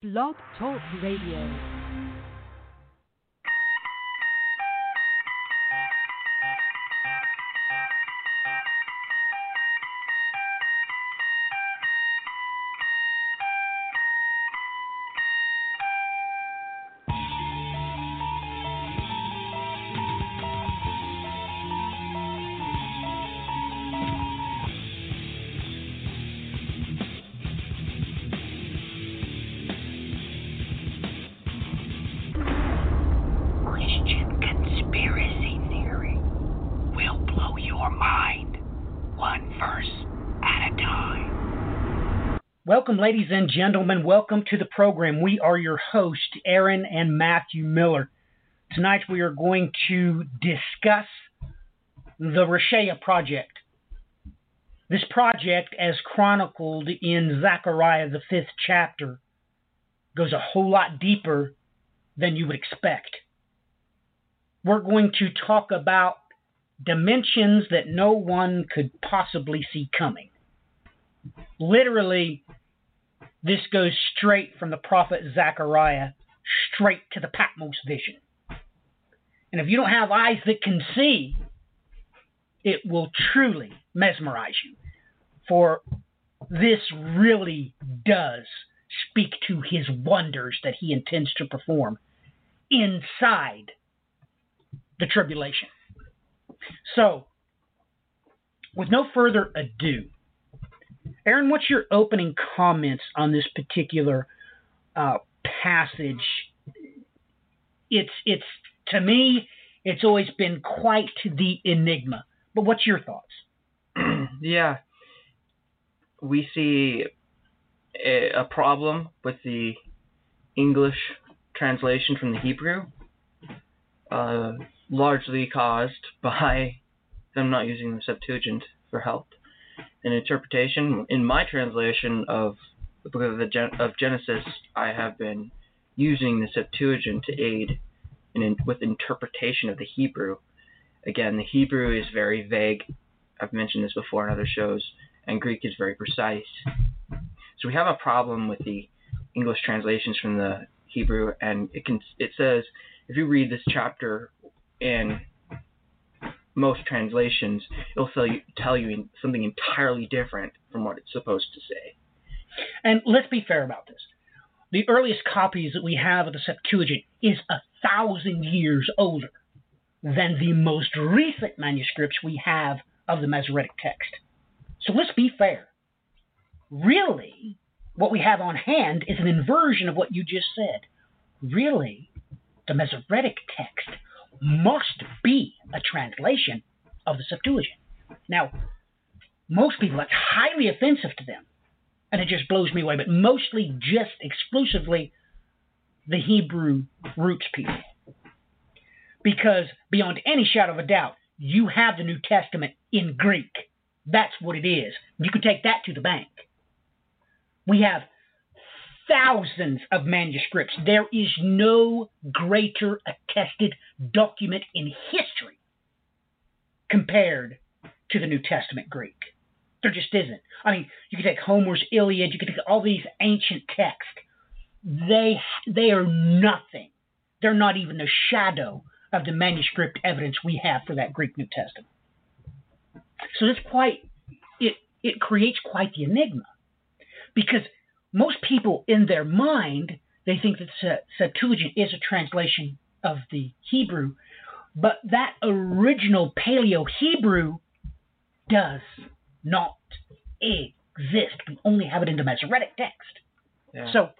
Blog Talk Radio. Welcome, ladies and gentlemen. Welcome to the program. We are your hosts, Aaron and Matthew Miller. Tonight we are going to discuss the Reshea Project. This project, as chronicled in Zechariah, the fifth chapter, goes a whole lot deeper than you would expect. We're going to talk about dimensions that no one could possibly see coming. Literally, this goes straight from the prophet Zechariah straight to the Patmos vision. And if you don't have eyes that can see, it will truly mesmerize you. For this really does speak to his wonders that he intends to perform inside the tribulation. So, with no further ado, Aaron, what's your opening comments on this particular uh, passage? It's it's to me, it's always been quite the enigma. But what's your thoughts? yeah, we see a, a problem with the English translation from the Hebrew, uh, largely caused by them not using the Septuagint for help in interpretation. In my translation of the book of, the Gen- of Genesis, I have been using the Septuagint to aid in, with interpretation of the Hebrew. Again, the Hebrew is very vague. I've mentioned this before in other shows, and Greek is very precise. So we have a problem with the English translations from the Hebrew, and it can it says if you read this chapter in most translations, it'll tell you tell you something entirely different from what it's supposed to say. And let's be fair about this. The earliest copies that we have of the Septuagint is a thousand years older than the most recent manuscripts we have of the Masoretic text. So let's be fair. Really, what we have on hand is an inversion of what you just said. Really, the Masoretic text must be a translation of the Septuagint. Now, most people, that's highly offensive to them, and it just blows me away, but mostly just exclusively the Hebrew roots people. Because beyond any shadow of a doubt, you have the New Testament in Greek. That's what it is. You can take that to the bank. We have thousands of manuscripts. There is no greater attested document in history compared to the New Testament Greek. There just isn't. I mean, you can take Homer's Iliad, you can take all these ancient texts. They they are nothing. They're not even the shadow of the manuscript evidence we have for that Greek New Testament. So it's quite it it creates quite the enigma because most people in their mind they think that Septuagint is a translation of the Hebrew, but that original Paleo Hebrew does not exist. We only have it in the Masoretic text. Yeah. So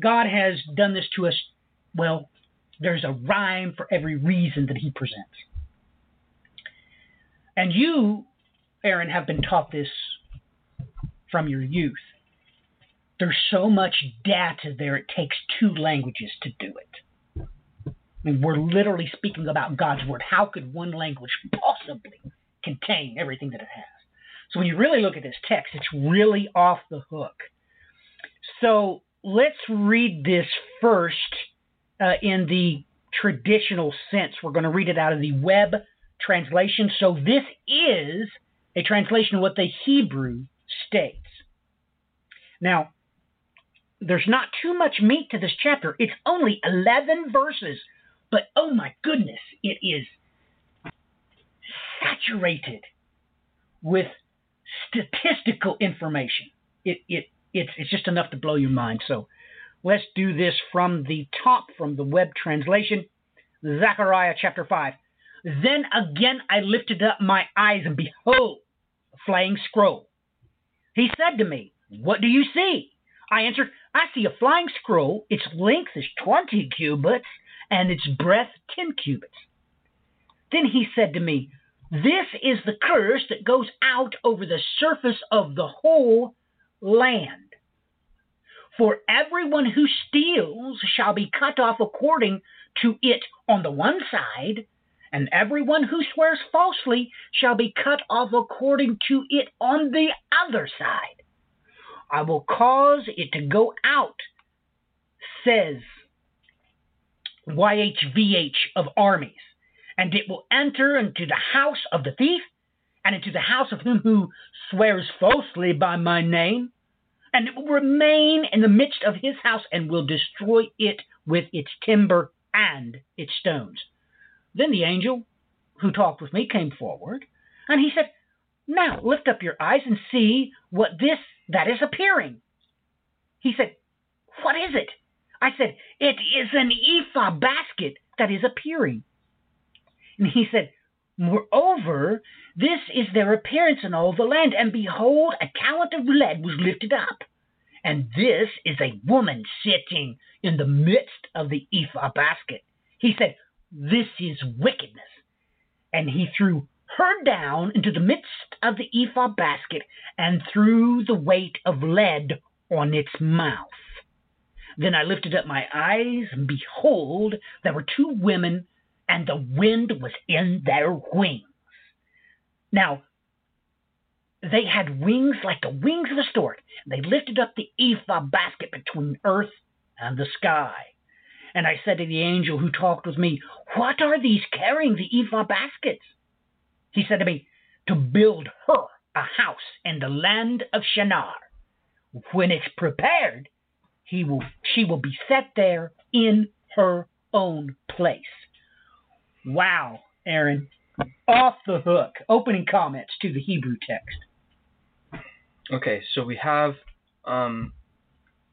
God has done this to us. Well, there's a rhyme for every reason that He presents. And you, Aaron, have been taught this from your youth. There's so much data there, it takes two languages to do it. I mean, we're literally speaking about God's Word. How could one language possibly contain everything that it has? So when you really look at this text, it's really off the hook. So let's read this first uh, in the traditional sense. We're going to read it out of the web translation. So this is a translation of what the Hebrew states. Now, there's not too much meat to this chapter. It's only 11 verses, but oh my goodness, it is saturated with statistical information. It, it, it's, it's just enough to blow your mind. So let's do this from the top, from the web translation. Zechariah chapter 5. Then again I lifted up my eyes, and behold, a flying scroll. He said to me, What do you see? I answered, I see a flying scroll. Its length is 20 cubits, and its breadth 10 cubits. Then he said to me, This is the curse that goes out over the surface of the whole land. For everyone who steals shall be cut off according to it on the one side, and everyone who swears falsely shall be cut off according to it on the other side. I will cause it to go out, says YHVH of armies, and it will enter into the house of the thief, and into the house of him who swears falsely by my name, and it will remain in the midst of his house, and will destroy it with its timber and its stones. Then the angel who talked with me came forward, and he said, Now lift up your eyes and see what this that is appearing. He said, What is it? I said, It is an ephah basket that is appearing. And he said, Moreover, this is their appearance in all the land, and behold, a talent of lead was lifted up. And this is a woman sitting in the midst of the ephah basket. He said, This is wickedness. And he threw her down into the midst of the ephah basket and threw the weight of lead on its mouth. Then I lifted up my eyes, and behold, there were two women, and the wind was in their wings. Now, they had wings like the wings of a stork. And they lifted up the ephah basket between earth and the sky. And I said to the angel who talked with me, What are these carrying the ephah baskets? He said to me, To build her a house in the land of Shinar. When it's prepared, he will she will be set there in her own place. Wow, Aaron. Off the hook. Opening comments to the Hebrew text. Okay, so we have um,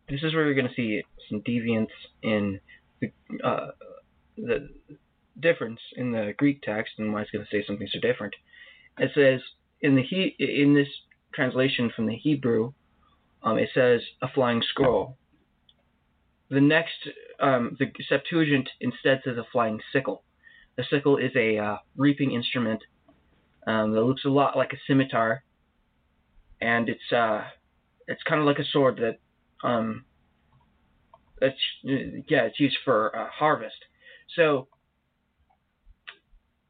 this is where you're going to see some deviance in the, uh, the difference in the Greek text and why it's going to say something so different. It says in the he, in this translation from the Hebrew, um, it says a flying scroll. The next, um, the Septuagint instead says a flying sickle. A sickle is a uh, reaping instrument um, that looks a lot like a scimitar, and it's uh, it's kind of like a sword that um, it's yeah, it's used for uh, harvest. So,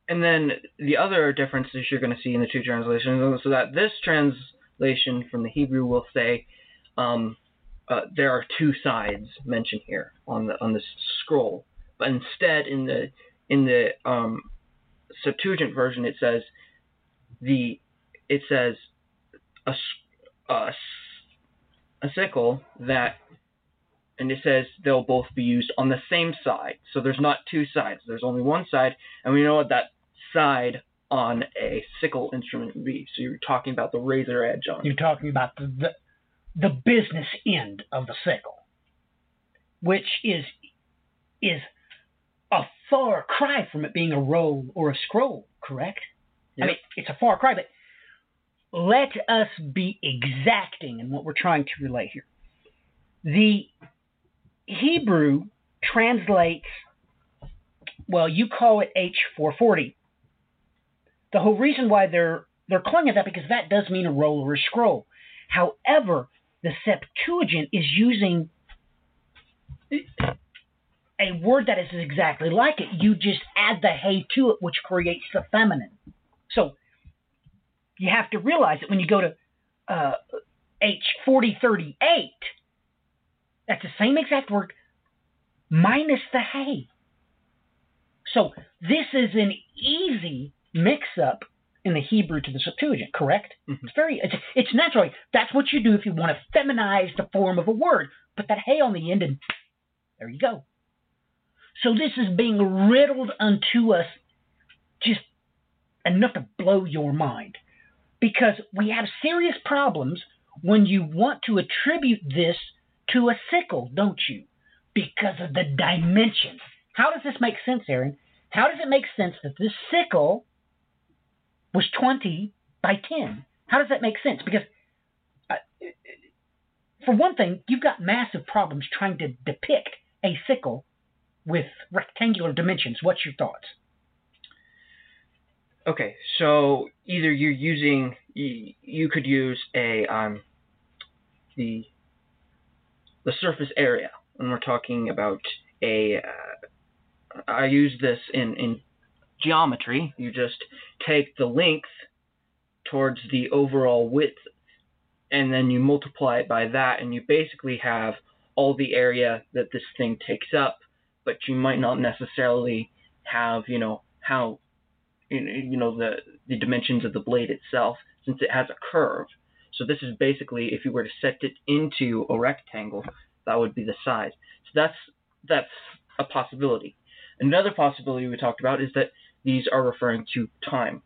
and then the other differences you're going to see in the two translations, so that this translation from the Hebrew will say um, uh, there are two sides mentioned here on the on this scroll, but instead in the in the um, Septuagint version it says the it says a, a a sickle that and it says they'll both be used on the same side. So there's not two sides. There's only one side, and we know what that side on a sickle instrument would be. So you're talking about the razor edge on. You're talking about the the, the business end of the sickle, which is is a far cry from it being a roll or a scroll. Correct? Yep. I mean, it's a far cry, but let us be exacting in what we're trying to relay here. The Hebrew translates, well, you call it H440. The whole reason why they're they're calling it that because that does mean a roll or a scroll. However, the Septuagint is using a word that is exactly like it. You just add the hay to it, which creates the feminine. So you have to realize that when you go to uh, H4038, that's the same exact word minus the hay. So this is an easy mix up in the Hebrew to the Septuagint, correct? Mhm. It's very, it's, it's natural. That's what you do if you want to feminize the form of a word. Put that hey on the end, and there you go. So this is being riddled unto us just enough to blow your mind. Because we have serious problems when you want to attribute this to a sickle, don't you? Because of the dimensions. How does this make sense, Aaron? How does it make sense that this sickle was 20 by 10? How does that make sense? Because, uh, for one thing, you've got massive problems trying to depict a sickle with rectangular dimensions. What's your thoughts? Okay, so either you're using you, could use a um the the surface area when we're talking about a uh, I use this in in geometry. You just take the length towards the overall width and then you multiply it by that and you basically have all the area that this thing takes up, but you might not necessarily have, you know, how you know, the the dimensions of the blade itself since it has a curve. So this is basically if you were to set it into a rectangle, that would be the size. So that's that's a possibility. Another possibility we talked about is that these are referring to time.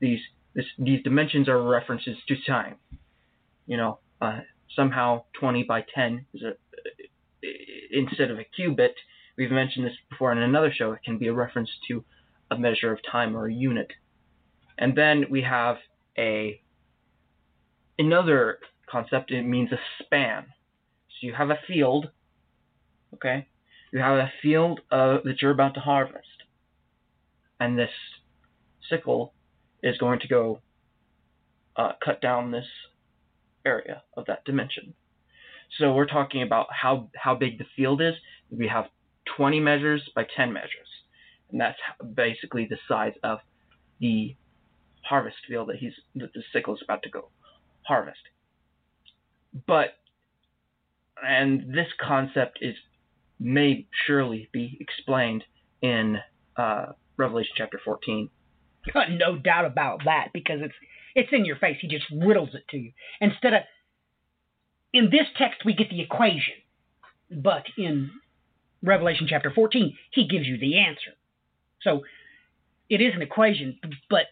These this, these dimensions are references to time. You know, uh, somehow 20 by 10 is a instead of a cubit. We've mentioned this before in another show. It can be a reference to a measure of time or a unit. And then we have a another concept. It means a span. So you have a field. Okay, you have a field uh, that you're about to harvest, and this sickle is going to go uh, cut down this area of that dimension. So we're talking about how how big the field is. We have 20 measures by 10 measures, and that's basically the size of the harvest field that he's that the sickle is about to go harvest. But and this concept is may surely be explained in uh, Revelation chapter 14. Uh, no doubt about that because it's it's in your face. He just riddles it to you. Instead of in this text we get the equation, but in Revelation chapter 14 he gives you the answer. So it is an equation, but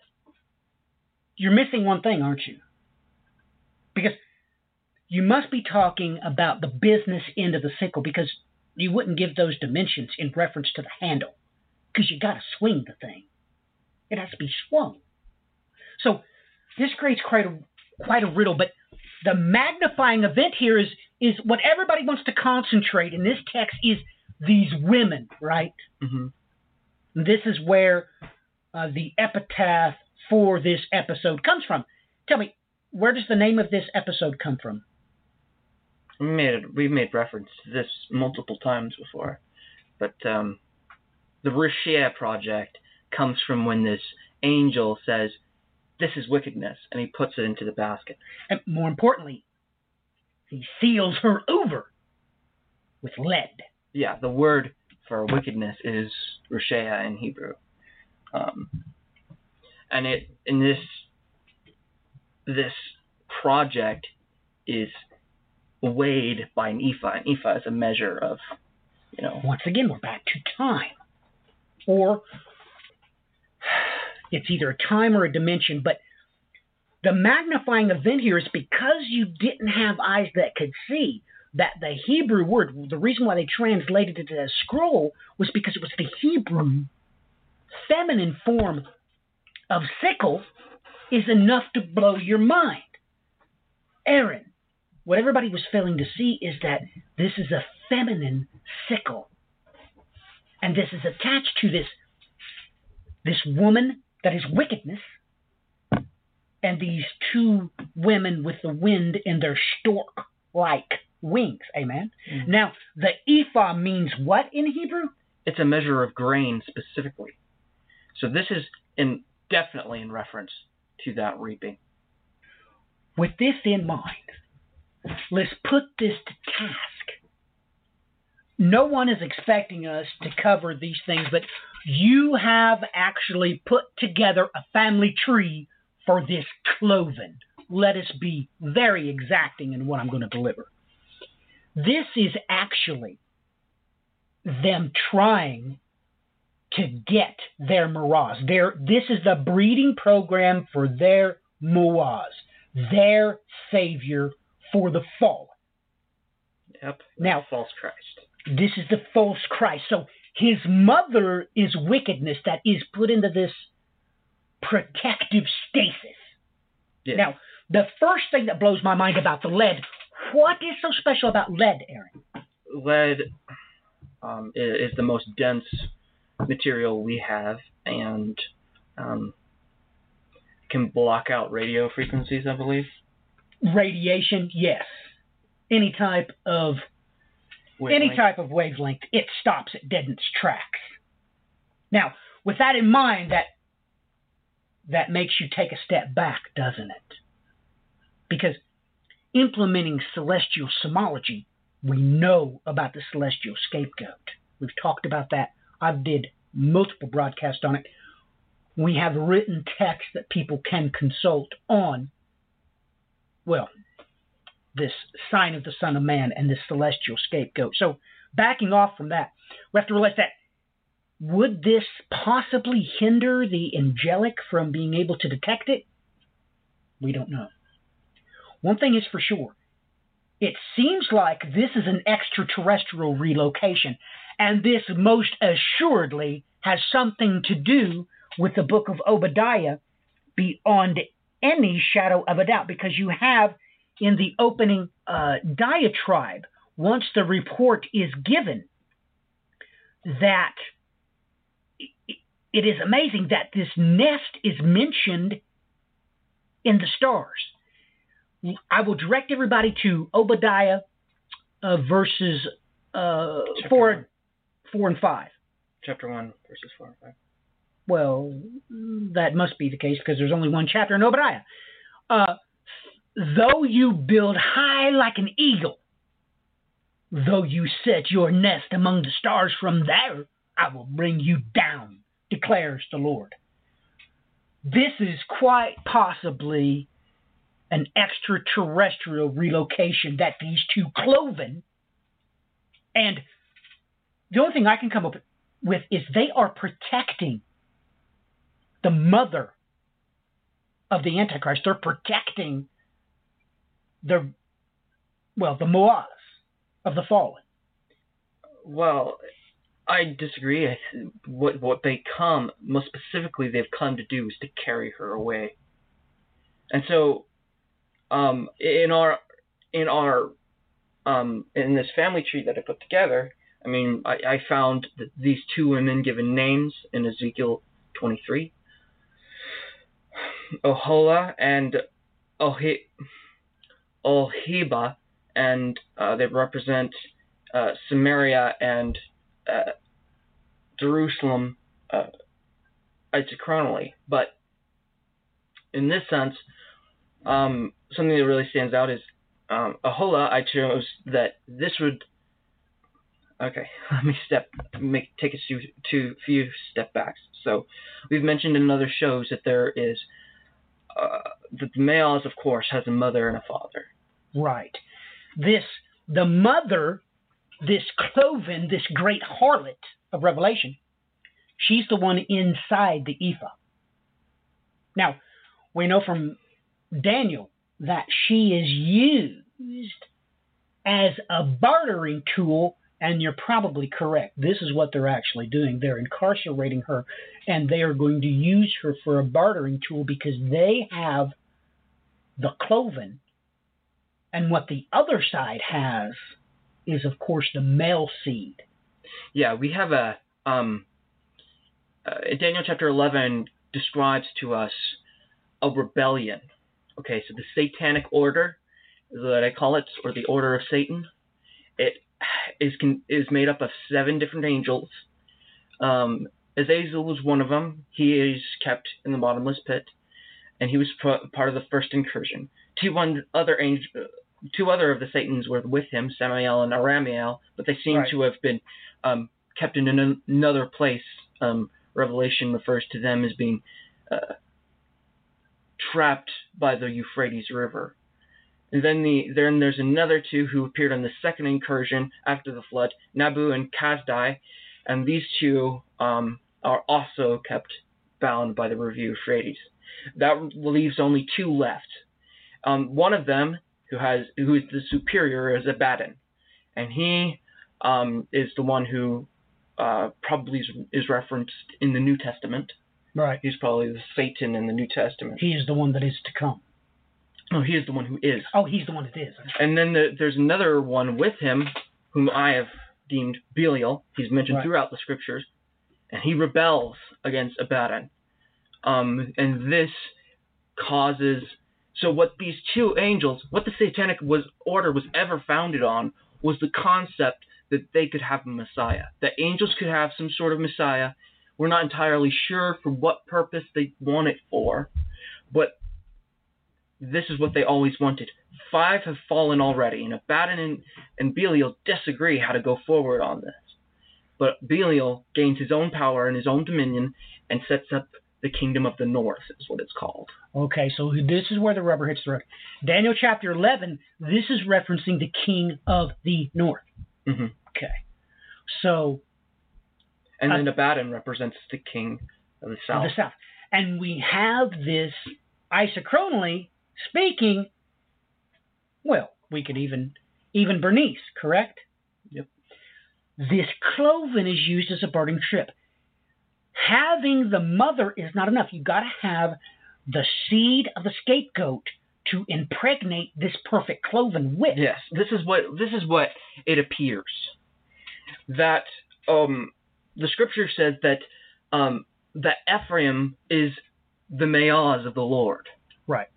you're missing one thing, aren't you? Because you must be talking about the business end of the sickle because you wouldn't give those dimensions in reference to the handle because you got to swing the thing. It has to be swung. So this creates quite a quite a riddle, but the magnifying event here is is what everybody wants to concentrate in this text is these women, right? hmm This is where uh, the epitaph for this episode comes from. Tell me, where does the name of this episode come from? We made we've made reference to this multiple times before, but um, the Reshea project comes from when this angel says, "This is wickedness," and he puts it into the basket. And more importantly, he seals her over with lead. Yeah, the word for wickedness is Reshea in Hebrew, um, and it in this this project is weighed by an ephah. An ephah is a measure of, you know, Once again, we're back to time. Or it's either a time or a dimension, but the magnifying event here is because you didn't have eyes that could see that the Hebrew word, the reason why they translated it as scroll was because it was the Hebrew feminine form of sickle is enough to blow your mind. Aaron, what everybody was failing to see is that this is a feminine sickle. And this is attached to this this woman that is wickedness and these two women with the wind in their stork like wings. Amen. Mhm. Now, the ephah means what in Hebrew? it's a measure of grain specifically. So this is in definitely in reference to that reaping. With this in mind, let's put this to task. No one is expecting us to cover these things, but you have actually put together a family tree for this cloven. Let us be very exacting in what I'm going to deliver. This is actually them trying to get their Moaz. Their, this is the breeding program for their Moaz, their savior for the fallen. Yep. Now- false Christ. This is the false Christ. So his mother is wickedness that is put into this protective stasis. Now, the first thing that blows my mind about the lead, what is so special about lead, Aaron? lead um, is, the most dense material we have and um, can block out radio frequencies, I believe. Radiation, yes. Any type of any type of wavelength, it stops it dead in its tracks. Now, with that in mind, that that makes you take a step back, doesn't it? Because implementing celestial somology, we know about the celestial scapegoat. We've talked about that. I've did multiple broadcasts on it. We have written text that people can consult on. Well, this sign of the Son of Man and this celestial scapegoat. So, backing off from that, we have to realize that would this possibly hinder the angelic from being able to detect it? We don't know. One thing is for sure it seems like this is an extraterrestrial relocation, and this most assuredly has something to do with the book of Obadiah beyond any shadow of a doubt, because you have in the opening uh, diatribe, once the report is given, that it is amazing that this nest is mentioned in the stars. I will direct everybody to Obadiah uh, verses uh, four, one. four and five. Chapter 1, verses 4 and 5. Well, that must be the case because there's only one chapter in Obadiah. Uh, though you build high like an eagle, though you set your nest among the stars, from there I will bring you down, declares the Lord. This is quite possibly an extraterrestrial relocation that these two cloven, and the only thing I can come up with is they are protecting the mother of the Antichrist. They're protecting the, well, the Moaz of the fallen. Well, I disagree. What what they come, most specifically, they've come to do is to carry her away. And so, um, in our in our um, in this family tree that I put together, I mean, I, I found that these two women given names in Ezekiel 23, Ohola and Ohi- Ohiba, and uh, they represent uh, Samaria and uh, Jerusalem uh, isochronally. But in this sense, um, something that really stands out is um, Ahola. I chose that this would. Okay, let me step make take a few, two few step backs. So we've mentioned in other shows that there is uh, that the males, of course, has a mother and a father. Right. This, the mother, this cloven, this great harlot of Revelation, she's the one inside the ephah. Now, we know from Daniel that she is used as a bartering tool, and you're probably correct. This is what they're actually doing. They're incarcerating her, and they are going to use her for a bartering tool because they have the cloven and what the other side has is, of course, the male seed. Yeah, we have a um. Uh, Daniel chapter eleven describes to us a rebellion. Okay, so the satanic order, that I call it, or the order of Satan, it is con- is made up of seven different angels. Um, Azazel was one of them. He is kept in the bottomless pit, and he was part of the first incursion. Two one other angel, two other of the Satans were with him, Samael and Aramiel, but they seem Right. to have been um, kept in an, another place. Um, Revelation refers to them as being uh, trapped by the Euphrates River. And then the then there's another two who appeared on the second incursion after the flood, Nabu and Kazdai, and these two um, are also kept bound by the river Euphrates. That leaves only two left. Um, one of them, who has who is the superior, is Abaddon, and he um, is the one who uh, probably is, is referenced in the New Testament. Right. He's probably the Satan in the New Testament. He is the one that is to come. No, he is the one who is. Oh, he's the one that is. And then the, there's another one with him, whom I have deemed Belial. He's mentioned Right. throughout the scriptures, and he rebels against Abaddon. Um, and this causes. So what these two angels, what the Satanic was order was ever founded on, was the concept that they could have a Messiah. That angels could have some sort of Messiah. We're not entirely sure for what purpose they want it for, but this is what they always wanted. Five have fallen already, and Abaddon and, and Belial disagree how to go forward on this. But Belial gains his own power and his own dominion and sets up the kingdom of the north, is what it's called. Okay, so this is where the rubber hits the road. Daniel chapter 11, this is referencing the king of the north. hmm Okay. So, And Uh, then Abaddon represents the king of the south. of the south. And we have this isochronally speaking, well, we could even, even Bernice, correct? Yep. This cloven is used as a burning ship. Having the mother is not enough. You've got to have the seed of the scapegoat to impregnate this perfect cloven with. Yes, this is what this is what it appears that um, the scripture says that um, that Ephraim is the Mayaz of the Lord. Right.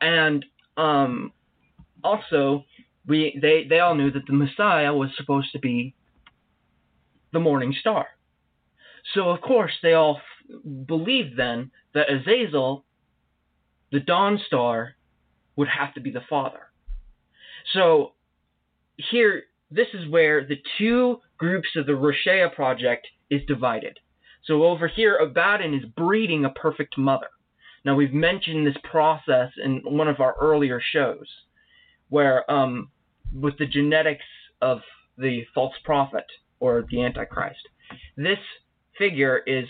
And um, also, we they they all knew that the Messiah was supposed to be the morning star. So of course they all f- believed then that Azazel, the dawn star, would have to be the father. So here, this is where the two groups of the Roshea project is divided. So over here, Abaddon is breeding a perfect mother. Now we've mentioned this process in one of our earlier shows, where um, with the genetics of the false prophet or the Antichrist, this figure is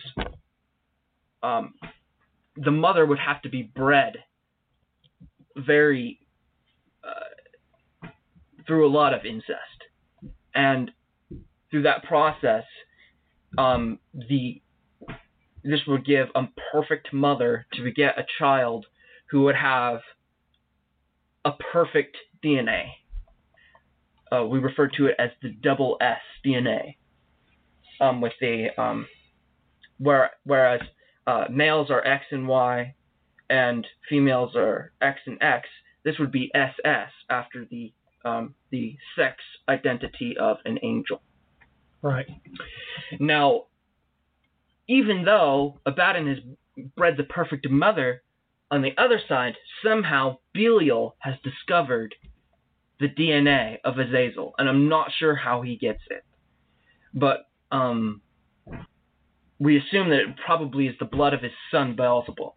um, the mother would have to be bred very uh, through a lot of incest, and through that process, um, the this would give a perfect mother to beget a child who would have a perfect DNA. Uh, we refer to it as the double S DNA. Um, with the um, where whereas uh, males are X and Y, and females are X and X. This would be SS after the um, the sex identity of an angel. Right. Now, even though Abaddon has bred the perfect mother, on the other side, somehow Belial has discovered the DNA of Azazel, and I'm not sure how he gets it. But um, we assume that it probably is the blood of his son Beelzebul.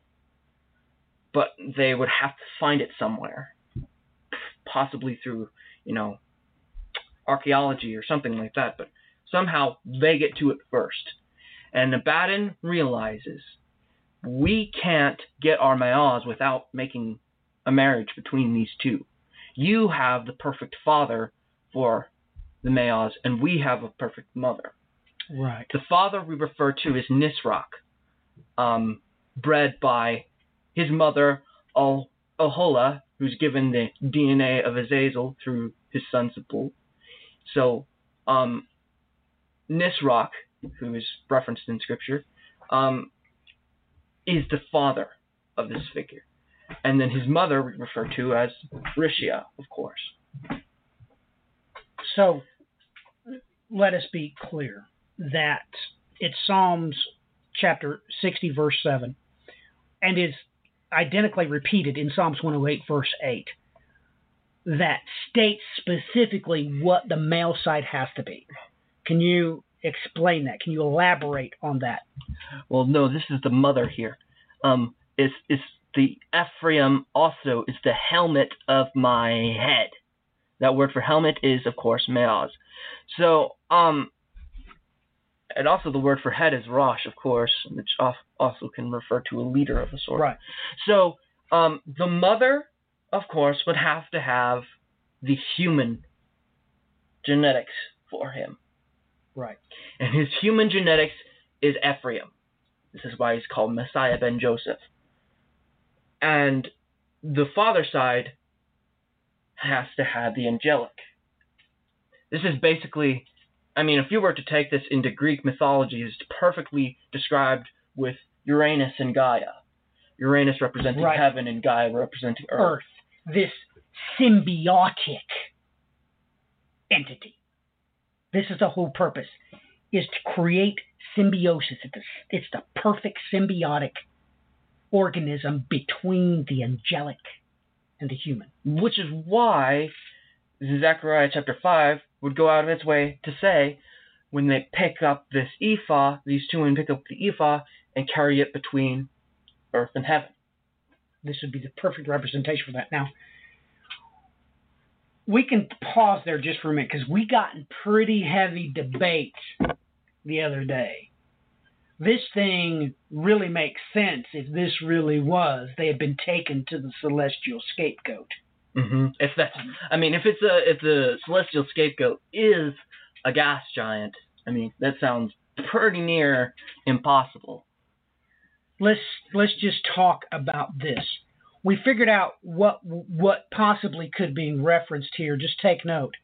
But they would have to find it somewhere, possibly through, you know, archaeology or something like that. But somehow they get to it first. And Abaddon realizes we can't get our Mayaz without making a marriage between these two. You have the perfect father for the Mayaz, and we have a perfect mother. Right. The father we refer to as Nisroch, um, bred by his mother Al- Ahola, who's given the DNA of Azazel through his son Zebul. So, um, Nisroch, who is referenced in scripture, um, is the father of this figure. And then his mother we refer to as Reshea, of course. So let us be clear that it's Psalms chapter 60, verse 7, and is identically repeated in Psalms 108, verse 8. that states specifically what the male side has to be. Can you explain that? Can you elaborate on that? Well, no, this is the mother here. Um, is is the Ephraim also is the helmet of my head. That word for helmet is, of course, meaz. So, um, and also the word for head is rosh, of course, which also can refer to a leader of a sort. Right. So, um, the mother, of course, would have to have the human genetics for him. Right. And his human genetics is Ephraim. This is why he's called Messiah ben Joseph. And the father side has to have the angelic. This is basically, I mean, if you were to take this into Greek mythology, it's perfectly described with Uranus and Gaia. Uranus representing Right. heaven and Gaia representing earth. Earth, this symbiotic entity. This is the whole purpose, is to create symbiosis. It's the, it's the perfect symbiotic organism between the angelic and the human. Which is why Zechariah chapter 5 would go out of its way to say, when they pick up this ephah, these two men pick up the ephah and carry it between earth and heaven. This would be the perfect representation for that. Now, we can pause there just for a minute because we got in pretty heavy debate the other day. This thing really makes sense if this really was they had been taken to the celestial scapegoat. Mm-hmm. If that's, I mean, if it's a, if the celestial scapegoat is a gas giant, I mean, that sounds pretty near impossible. Let's let's just talk about this. We figured out what what possibly could be referenced here. Just take note.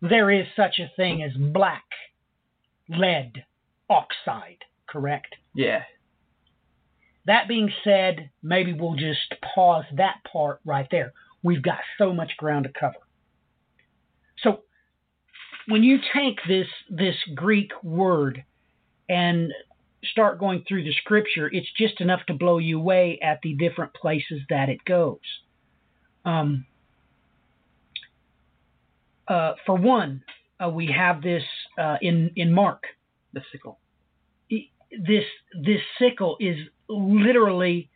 There is such a thing as black lead oxide, correct? Yeah. That being said, maybe we'll just pause that part right there. We've got so much ground to cover. So when you take this this Greek word and start going through the scripture, it's just enough to blow you away at the different places that it goes. Um, uh, for one, uh, we have this uh, in in Mark The sickle. this this sickle is literally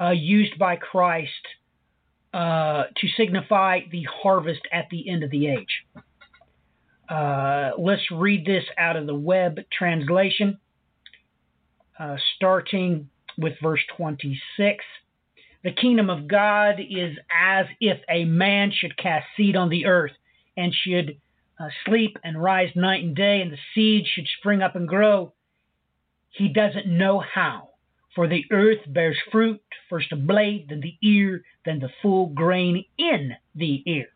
uh, used by Christ uh, to signify the harvest at the end of the age. Uh, let's read this out of the web translation, uh, starting with verse 26. The kingdom of God is as if a man should cast seed on the earth and should uh, sleep and rise night and day, and the seed should spring up and grow he doesn't know how. For the earth bears fruit, first a blade, then the ear, then the full grain in the ear.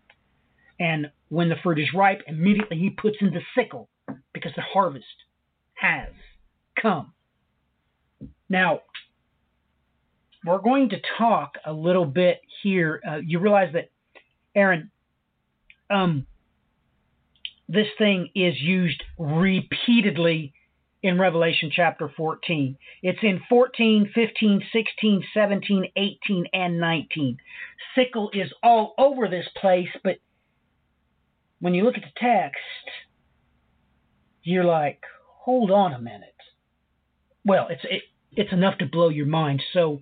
And when the fruit is ripe, immediately he puts in the sickle, because the harvest has come. Now, we're going to talk a little bit here. Uh, you realize that, Aaron, um, this thing is used repeatedly in Revelation chapter 14. It's in 14, 15, 16, 17, 18, and 19. Sickle is all over this place, but when you look at the text, you're like, hold on a minute. Well, it's it, it's enough to blow your mind. So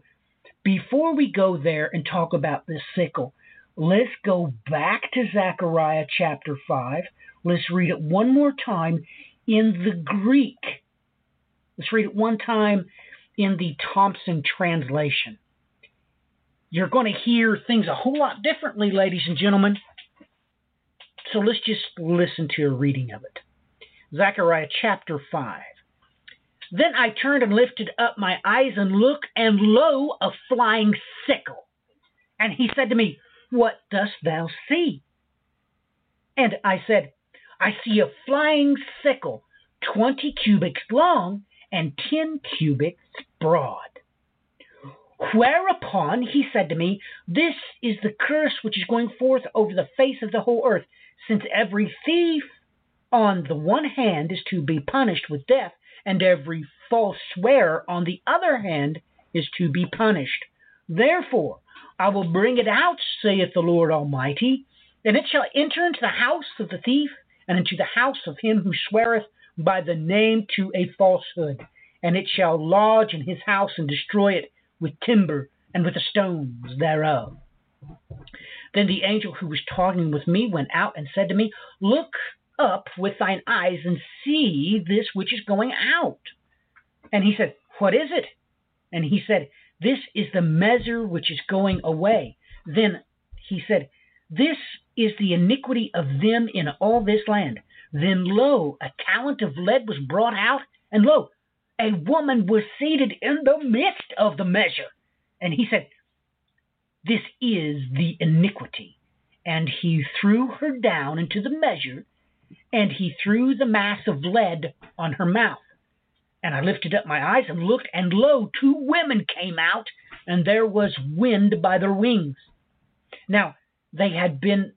before we go there and talk about this sickle, let's go back to Zechariah chapter 5. Let's read it one more time in the Greek. Let's read it one time in the Thomson translation. You're going to hear things a whole lot differently, ladies and gentlemen. So let's just listen to a reading of it. Zechariah chapter 5. Then I turned and lifted up my eyes and looked, and lo, a flying sickle. And he said to me, What dost thou see? And I said, I see a flying sickle, twenty cubits long and ten cubits broad. Whereupon he said to me, This is the curse which is going forth over the face of the whole earth, since every thief on the one hand is to be punished with death, and every false swearer on the other hand is to be punished. Therefore, I will bring it out, saith the Lord Almighty, And it shall enter into the house of the thief, and into the house of him who sweareth by the name to a falsehood, and it shall lodge in his house and destroy it with timber and with the stones thereof. Then the angel who was talking with me went out and said to me, Look up with thine eyes and see this which is going out. And he said, What is it? And he said, This is the measure which is going away. Then he said, This is the iniquity of them in all this land. Then lo, a talent of lead was brought out, and lo, a woman was seated in the midst of the measure. And he said, This is the iniquity. And he threw her down into the measure, and he threw the mass of lead on her mouth. And I lifted up my eyes and looked, and lo, two women came out, and there was wind by their wings. Now, they had been,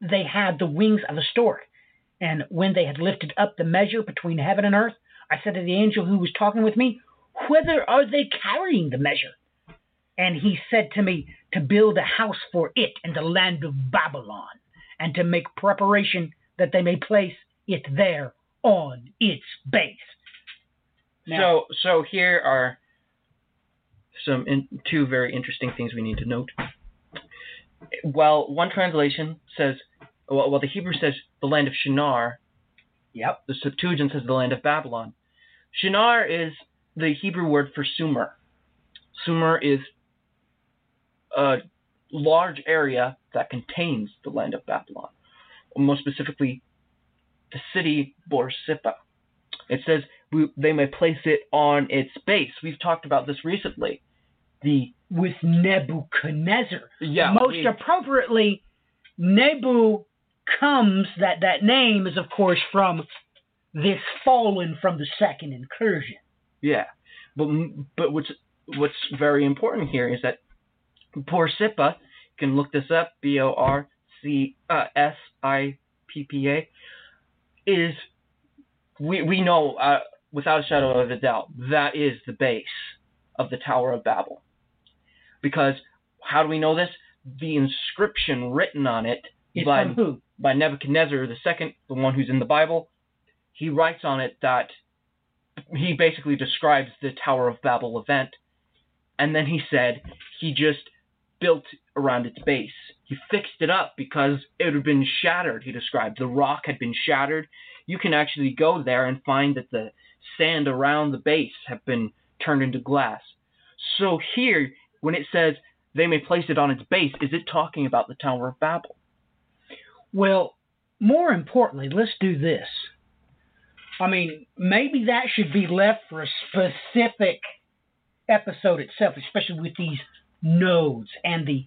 they had the wings of a stork. And when they had lifted up the measure between heaven and earth, I said to the angel who was talking with me, Whither are they carrying the measure? And he said to me, To build a house for it in the land of Babylon, and to make preparation that they may place it there on its base. Now- so so here are some in, two very interesting things we need to note. Well, one translation says, well, well, the Hebrew says the land of Shinar, Yep. the Septuagint says the land of Babylon. Shinar is the Hebrew word for Sumer. Sumer is a large area that contains the land of Babylon, or more specifically, the city Borsippa. It says we, they may place it on its base. We've talked about this recently. The With Nebuchadnezzar. yeah, Most we- appropriately, Nebu comes, that, that name is, of course, from this fallen from the second incursion. Yeah, but but what's what's very important here is that you can look this up, B O R C uh, S I P P A, is we we know uh, without a shadow of a doubt that is the base of the Tower of Babel, because how do we know this? The inscription written on it Is by who? By Nebuchadnezzar the second, the one who's in the Bible, he writes on it that he basically describes the Tower of Babel event, and then he said he just built around its base. He fixed it up because it had been shattered. He described the rock had been shattered. You can actually go there and find that the sand around the base have been turned into glass. So here, when it says they may place it on its base, is it talking about the Tower of Babel? Well, more importantly, let's do this. I mean, maybe that should be left for a specific episode itself, especially with these nodes and the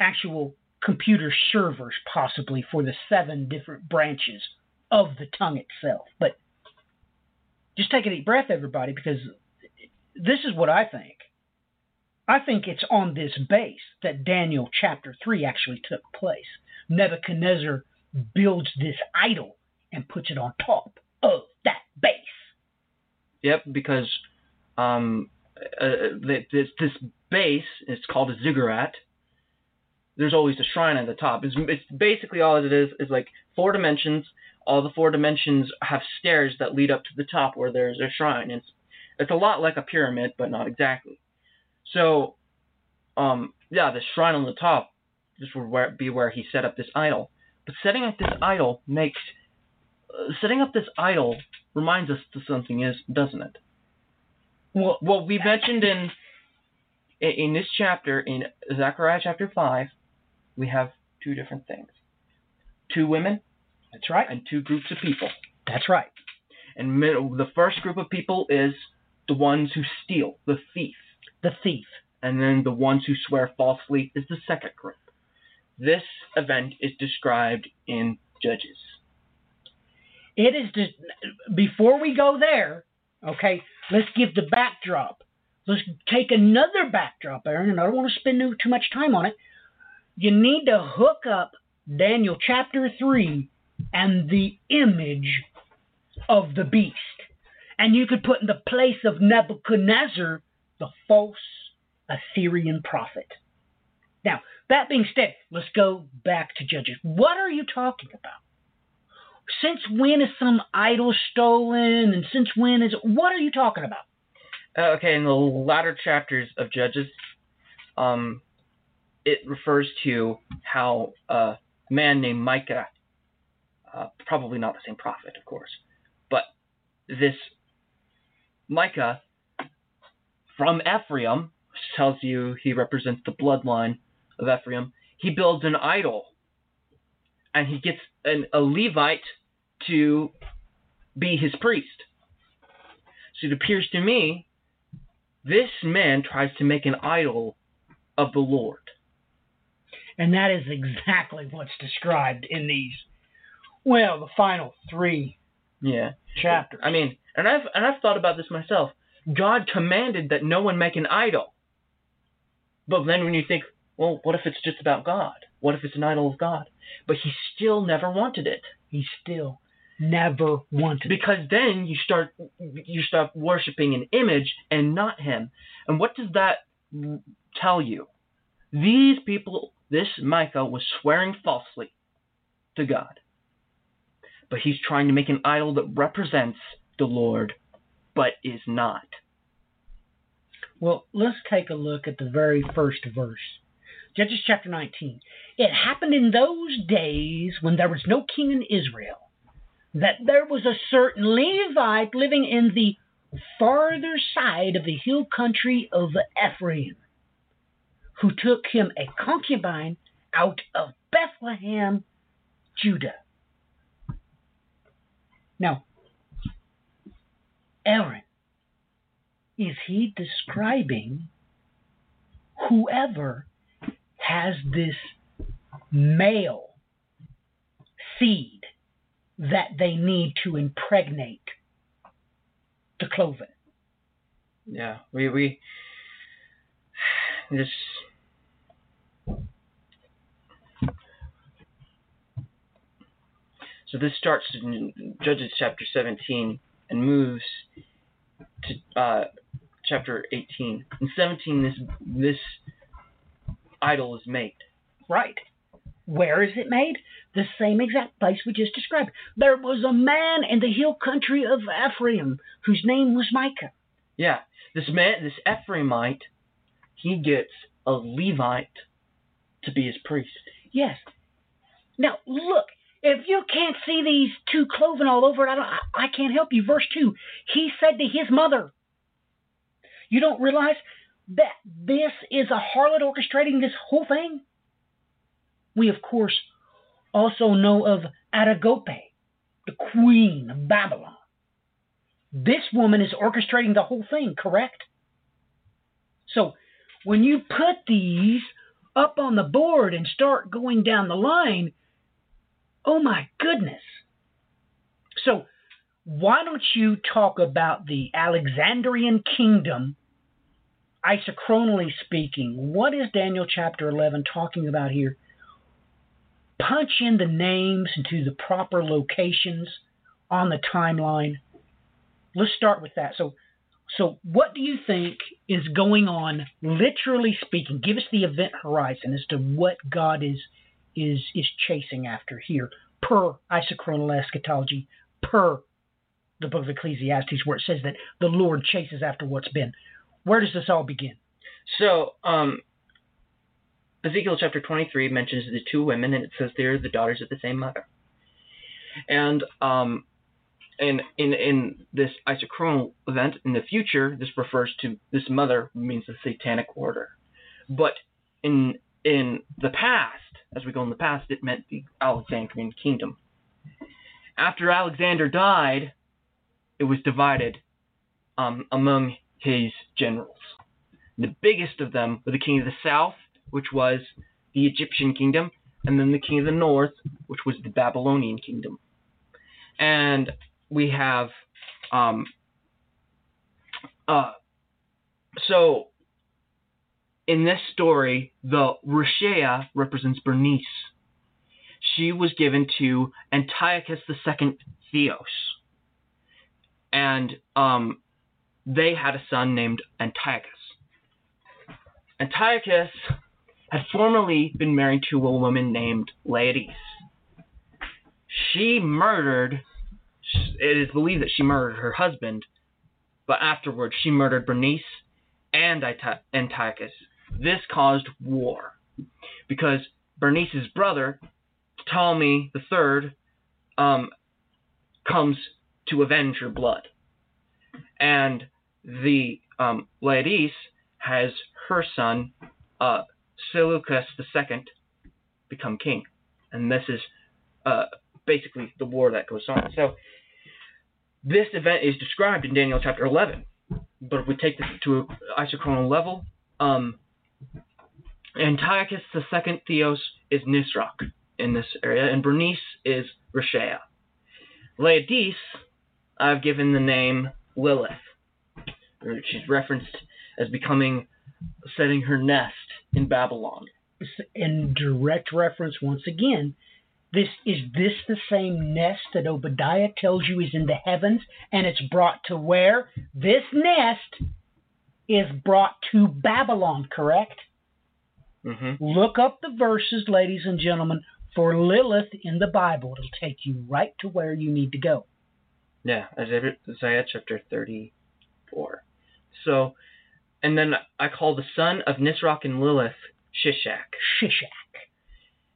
actual computer servers, possibly for the seven different branches of the tongue itself. But just take a deep breath, everybody, because this is what I think. I think it's on this base that Daniel chapter 3 actually took place. Nebuchadnezzar builds this idol and puts it on top of that base. Yep, because um, uh, this this base it's called a ziggurat. There's always a shrine at the top. It's, it's basically all it is is like four dimensions. All the four dimensions have stairs that lead up to the top where there's a shrine. It's it's a lot like a pyramid, but not exactly. So, um, yeah, the shrine on the top this would where, be where he set up this idol. But setting up this idol makes uh, setting up this idol reminds us to something is doesn't it? Well, Well, we mentioned in in this chapter in Zechariah chapter five, we have two different things: two women that's right. and two groups of people. That's right. And mid- the first group of people is the ones who steal, the thief, The thief. and then the ones who swear falsely is the second group. This event is described in Judges. It is just before we go there, okay, let's give the backdrop. Let's take another backdrop, Aaron, and I don't want to spend too much time on it. You need to hook up Daniel chapter 3 and the image of the beast. And you could put in the place of Nebuchadnezzar the false Assyrian prophet. Now, that being said, let's go back to Judges. What are you talking about? Since when is some idol stolen, and since when is what are you talking about? Uh, okay, in the latter chapters of Judges, um, it refers to how a man named Micah, uh, probably not the same prophet, of course, but this Micah from Ephraim tells you he represents the bloodline of Ephraim. He builds an idol, and he gets an, a Levite to be his priest. So it appears to me this man tries to make an idol of the Lord. And that is exactly what's described in these, well, the final three Yeah. chapters. I mean, and I've and I've thought about this myself. God commanded that no one make an idol. But then when you think, well, what if it's just about God? What if it's an idol of God? But he still never wanted it. he still never wanted it. Because then you start you start worshiping an image and not him. And what does that tell you? These people, this Micah was swearing falsely to God. But he's trying to make an idol that represents the Lord, but is not. Well, let's take a look at the very first verse. Judges chapter 19. It happened in those days when there was no king in Israel that there was a certain Levite living in the farther side of the hill country of Ephraim who took him a concubine out of Bethlehem, Judah. Now, Aaron, is he describing whoever has this male seed that they need to impregnate the cloven? Yeah, we we this so this starts in Judges chapter 17 and moves to uh, chapter 18. In 17, this this idol is made. Right. Where is it made? The same exact place we just described. There was a man in the hill country of Ephraim whose name was Micah. Yeah, this man, this Ephraimite, he gets a Levite to be his priest. Yes. Now look, if you can't see these two cloven all over it, I, don't, I, I can't help you. Verse two, he said to his mother, "You don't realize that this is a harlot orchestrating this whole thing." We of course also know of Adagope, the queen of Babylon. This woman is orchestrating the whole thing, correct? So when you put these up on the board and start going down the line, oh my goodness. So why don't you talk about the Alexandrian kingdom, isochronally speaking? What is Daniel chapter 11 talking about here? Punch in the names into the proper locations on the timeline. Let's start with that. So, so what do you think is going on, literally speaking? Give us the event horizon as to what God is is is chasing after here, per isochronal eschatology, per the book of Ecclesiastes, where it says that the Lord chases after what's been. Where does this all begin? So, um, Ezekiel chapter 23 mentions the two women, and it says they're the daughters of the same mother. And um, in in in this isochronal event in the future, this refers to this mother means the satanic order. But in in the past, as we go in the past, it meant the Alexandrian kingdom. After Alexander died, it was divided um, among his generals. The biggest of them were the king of the south, which was the Egyptian kingdom, and then the king of the north, which was the Babylonian kingdom. And we have, um, uh, so in this story, the Reshea represents Bernice. She was given to Antiochus II Theos. And um, they had a son named Antiochus. Antiochus had formerly been married to a woman named Laodice. She murdered, it is believed that she murdered her husband, but afterwards she murdered Bernice and Antiochus. This caused war because Bernice's brother, Ptolemy III, um, comes to avenge her blood. And the um, Laodice has her son, uh, Seleucus II, become king. And this is uh, basically the war that goes on. So this event is described in Daniel chapter 11. But if we take this to an isochronal level, um, Antiochus II Theos is Nisroch in this area, and Bernice is Reshea. Laodice, I've given the name Lilith. She's referenced as becoming, setting her nest in Babylon. In direct reference, once again, this is this the same nest that Obadiah tells you is in the heavens, and it's brought to where? This nest is brought to Babylon, correct? hmm Look up the verses, ladies and gentlemen, for Lilith in the Bible. It'll take you right to where you need to go. Yeah, Isaiah Isaiah chapter 34. So, and then I call the son of Nisroch and Lilith Shishak. Shishak.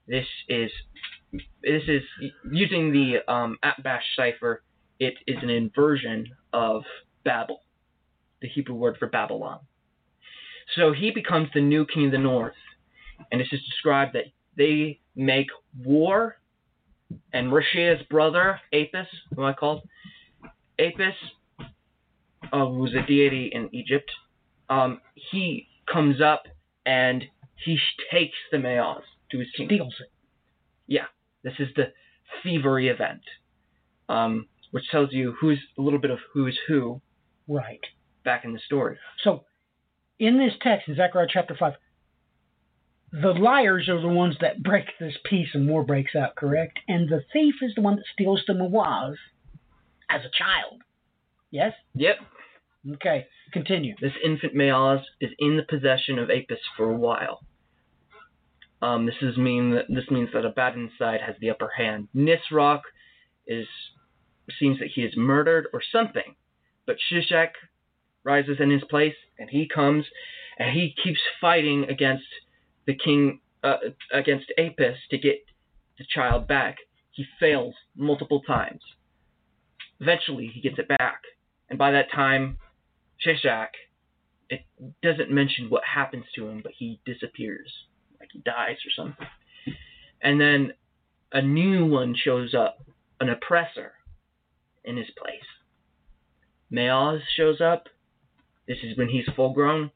This is this is using the um, Atbash cipher. It is an inversion of Babel, the Hebrew word for Babylon. So he becomes the new king of the north, and it's just described that they make war, and Reshea's brother Apis, who I called Apis, uh, who's a deity in Egypt, um, he comes up and he sh- takes the Mayaz to his kingdom. Steals it. Yeah, this is the thievery event, um, which tells you who's a little bit of who is who Right. back in the story. So, in this text, in Zechariah chapter 5, the liars are the ones that break this peace and war breaks out, correct? And the thief is the one that steals the Maoz as a child. Yes? Yep, Okay, continue. this infant Mayaz is in the possession of Apis for a while. Um, this is mean that this means that Abaddon side has the upper hand. Nisroch is seems that he is murdered or something, but Shishak rises in his place and he comes and he keeps fighting against the king uh, against Apis to get the child back. He fails multiple times. Eventually, he gets it back, and by that time, Shishak it doesn't mention what happens to him, but he disappears, like he dies or something. And then a new one shows up, an oppressor, in his place. Maoz shows up. This is when he's full grown.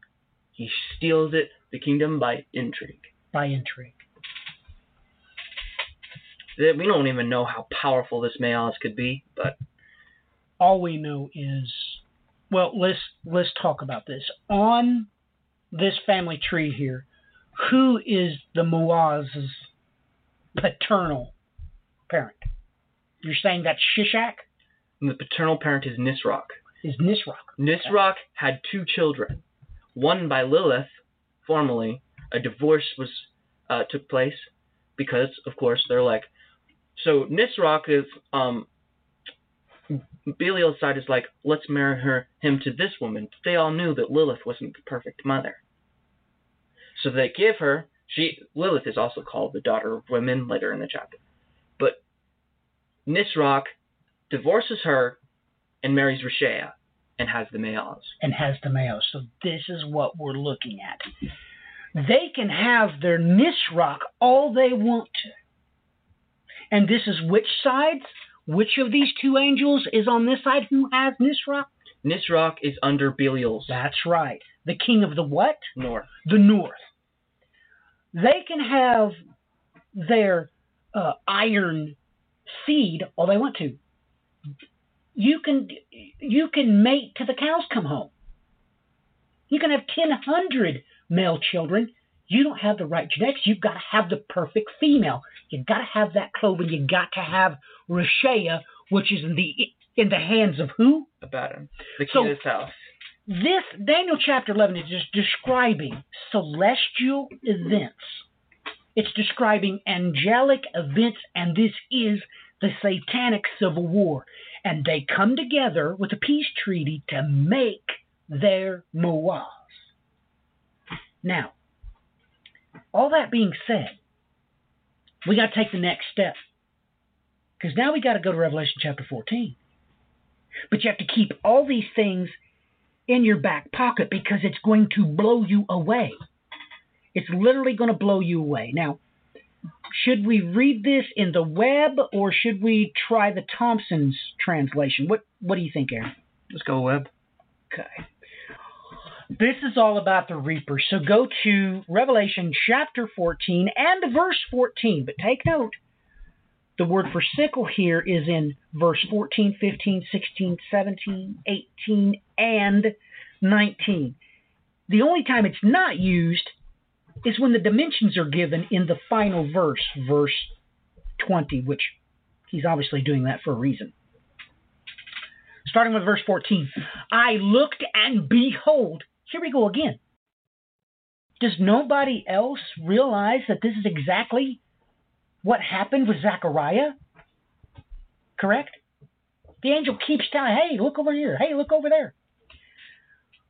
He steals it, the kingdom, by intrigue. By intrigue. We don't even know how powerful this Maoz could be, but All we know is, well, let's let's talk about this. On this family tree here, who is the Maoz's paternal parent? You're saying that's Shishak? the paternal parent is Nisroch. Is Nisroch? Nisroch had two children, one by Lilith, formerly. A divorce was uh, took place because, of course, they're like. So Nisroch is um. Belial's side is like, let's marry her him to this woman. But They all knew that Lilith wasn't the perfect mother. So they give her she Lilith is also called the daughter of women later in the chapter. But Nisroch divorces her and marries Reshea and has the males. and has the males. So this is what we're looking at. They can have their Nisroch all they want to. And this is which sides? Which of these two angels is on this side who has Nisroch? Nisroch is under Belial's That's right. The king of the what? north. The north. They can have their uh, iron seed all they want to. You can you can mate till the cows come home. You can have ten hundred male children. You don't have the right genetics. You've got to have the perfect female. You've got to have that cloven. You've got to have Reshea, which is in the in the hands of who? The king So- of the south. this Daniel chapter 11 is just describing celestial events. It's describing angelic events, and this is the satanic civil war. And they come together with a peace treaty to make their Maoz. Now, all that being said, we got to take the next step. Because now we got to go to Revelation chapter 14. But you have to keep all these things in your back pocket because it's going to blow you away. It's literally going to blow you away. Now, should we read this in the web or should we try the Thomson's translation? What What do you think, Aaron? Let's go web. Okay. This is all about the reaper. So go to Revelation chapter 14 and verse 14. But take note, the word for sickle here is in verse 14, 15, 16, 17, 18, and 19. The only time it's not used is when the dimensions are given in the final verse, verse 20, which he's obviously doing that for a reason. Starting with verse 14 I looked and behold, here we go again. Does nobody else realize that this is exactly what happened with Zechariah? Correct? The angel keeps telling, hey, look over here. Hey, look over there.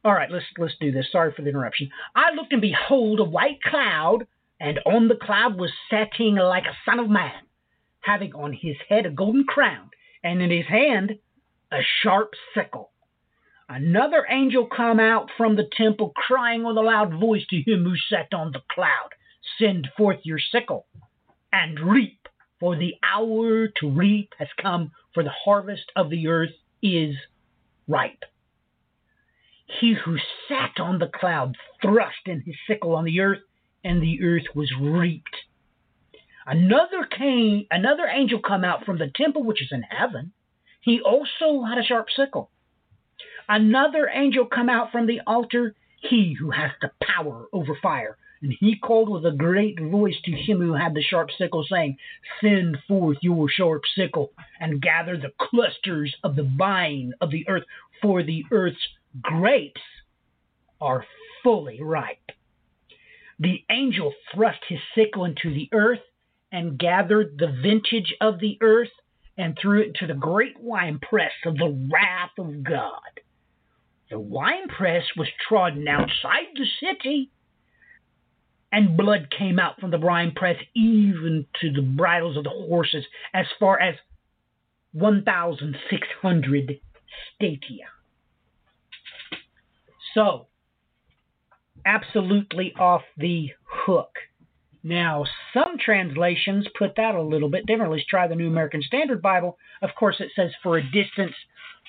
All right, let's let's do this. Sorry for the interruption. I looked and behold a white cloud, and on the cloud was sitting like a son of man, having on his head a golden crown, and in his hand a sharp sickle. Another angel come out from the temple, crying with a loud voice to him who sat on the cloud, Send forth your sickle and reap, for the hour to reap has come, for the harvest of the earth is ripe. He who sat on the cloud thrust in his sickle on the earth, and the earth was reaped. Another came, another angel come out from the temple which is in heaven. He also had a sharp sickle. Another angel come out from the altar, he who has the power over fire. And he called with a great voice to him who had the sharp sickle, saying, Send forth your sharp sickle, and gather the clusters of the vine of the earth, for the earth's grapes are fully ripe. The angel thrust his sickle into the earth and gathered the vintage of the earth and threw it into the great winepress of the wrath of God. The wine press was trodden outside the city, and blood came out from the wine press even to the bridles of the horses as far as 1,600 stadia. So, absolutely off the hook. Now, some translations put that a little bit differently. Let's try the New American Standard Bible. Of course, it says for a distance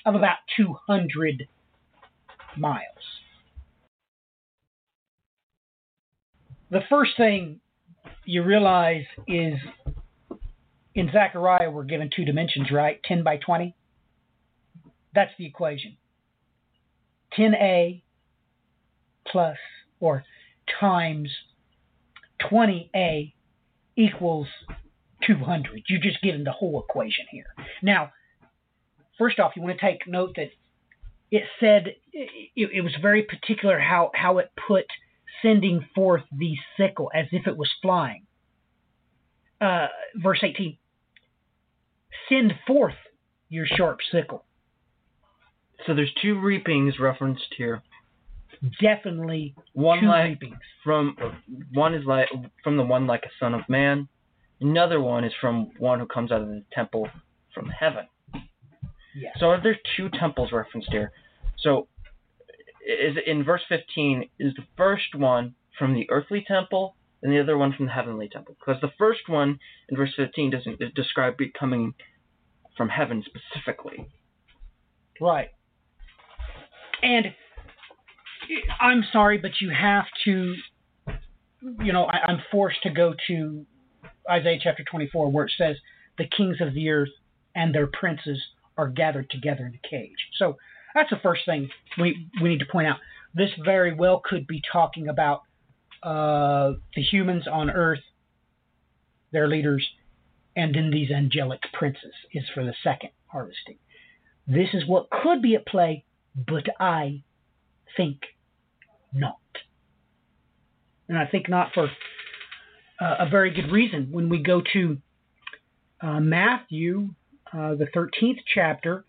of about 200 miles. The first thing you realize is in Zechariah, we're given two dimensions, right? 10 by 20. That's the equation. 10a plus or times 20a equals 200. You're just given the whole equation here. Now, first off, you want to take note that it said it, it was very particular how, how it put sending forth the sickle as if it was flying. Uh, verse 18 Send forth your sharp sickle. So there's two reapings referenced here. Definitely One two like reapings. from one is like from the one like a son of man. Another one is from one who comes out of the temple from heaven. Yes. So there's two temples referenced here. So is in verse 15 is the first one from the earthly temple and the other one from the heavenly temple. Because the first one in verse 15 doesn't describe it coming from heaven specifically. Right. And eh, I'm sorry, but you have to, you know, I, I'm forced to go to Isaiah chapter 24, where it says, The kings of the earth and their princes are gathered together in a cage. So that's the first thing we, we need to point out. This very well could be talking about uh, the humans on earth, their leaders, and then these angelic princes is for the second harvesting. This is what could be at play, but I think not. And I think not for uh, a very good reason. When we go to uh, Matthew, uh, the 13th chapter,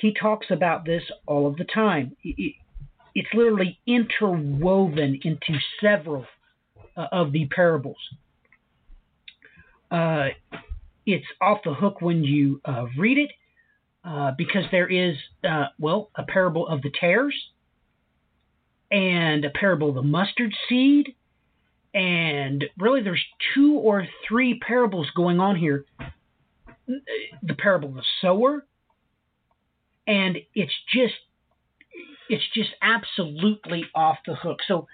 he talks about this all of the time. It's literally interwoven into several uh, of the parables. Uh, it's off the hook when you uh, read it uh, because there is, uh, well, a parable of the tares and a parable of the mustard seed. And really, there's two or three parables going on here. The parable of the sower, and it's just it's just absolutely off the hook. So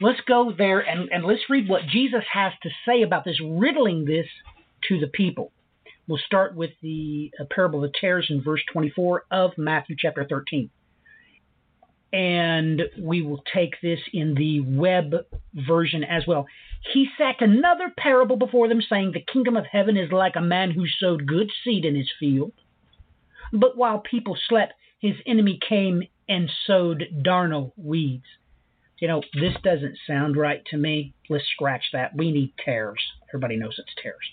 let's go there and, and let's read what Jesus has to say about this, riddling this to the people. We'll start with the uh, parable of the tares in verse 24 of Matthew chapter 13. And we will take this in the web version as well. He set another parable before them, saying, The kingdom of heaven is like a man who sowed good seed in his field. But while people slept, his enemy came and sowed darnel weeds. You know, this doesn't sound right to me. Let's scratch that. We need tares. Everybody knows it's tares.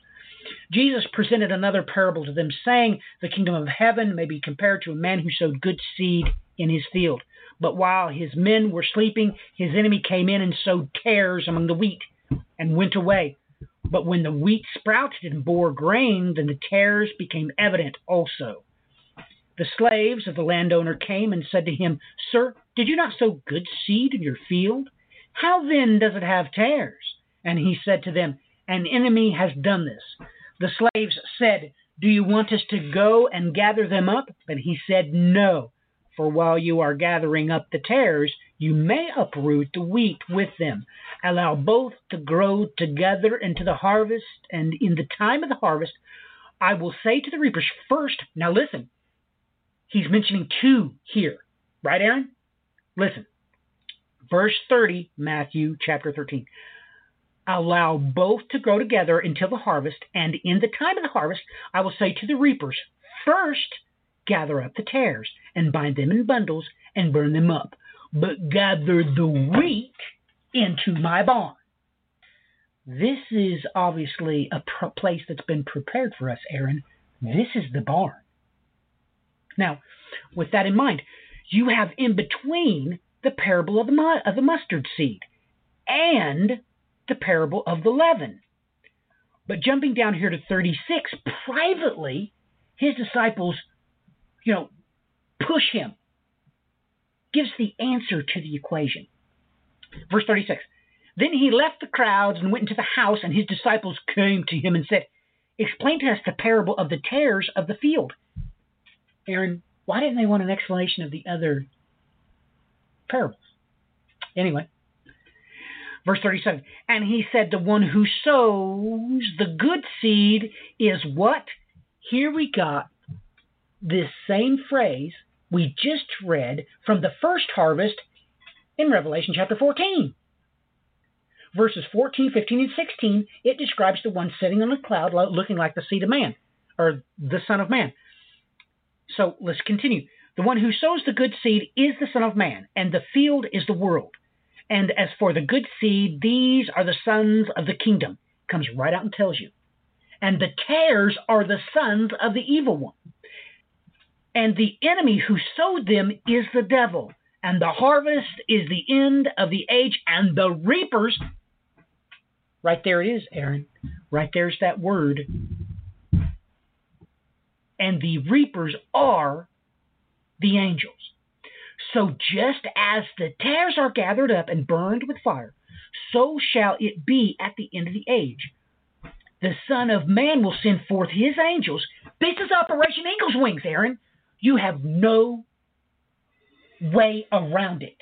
Jesus presented another parable to them, saying, The kingdom of heaven may be compared to a man who sowed good seed in his field. But while his men were sleeping, his enemy came in and sowed tares among the wheat and went away. But when the wheat sprouted and bore grain, then the tares became evident also. The slaves of the landowner came and said to him, Sir, did you not sow good seed in your field? How then does it have tares? And he said to them, An enemy has done this. The slaves said, Do you want us to go and gather them up? But he said, No, for while you are gathering up the tares, you may uproot the wheat with them. Allow both to grow together into the harvest, and in the time of the harvest, I will say to the reapers, First, now listen, He's mentioning two here. Right, Aaron? Listen. Verse 30, Matthew chapter 13. Allow both to grow together until the harvest, and in the time of the harvest, I will say to the reapers, First, gather up the tares, and bind them in bundles, and burn them up. But gather the wheat into my barn. This is obviously a place that's been prepared for us, Aaron. This is the barn. Now, with that in mind, you have in between the parable of the, of the mustard seed and the parable of the leaven. But jumping down here to 36, privately, his disciples, you know, push him, gives the answer to the equation. Verse 36 Then he left the crowds and went into the house, and his disciples came to him and said, Explain to us the parable of the tares of the field. Aaron, why didn't they want an explanation of the other parables? Anyway, verse 37 And he said, The one who sows the good seed is what? Here we got this same phrase we just read from the first harvest in Revelation chapter 14. Verses 14, 15, and 16, it describes the one sitting on a cloud looking like the seed of man, or the Son of Man. So let's continue. The one who sows the good seed is the Son of Man, and the field is the world. And as for the good seed, these are the sons of the kingdom. Comes right out and tells you. And the tares are the sons of the evil one. And the enemy who sowed them is the devil. And the harvest is the end of the age, and the reapers. Right there it is, Aaron. Right there's that word and the reapers are the angels. So just as the tares are gathered up and burned with fire, so shall it be at the end of the age. The Son of Man will send forth his angels. This is Operation Eagle's Wings, Aaron. You have no way around it.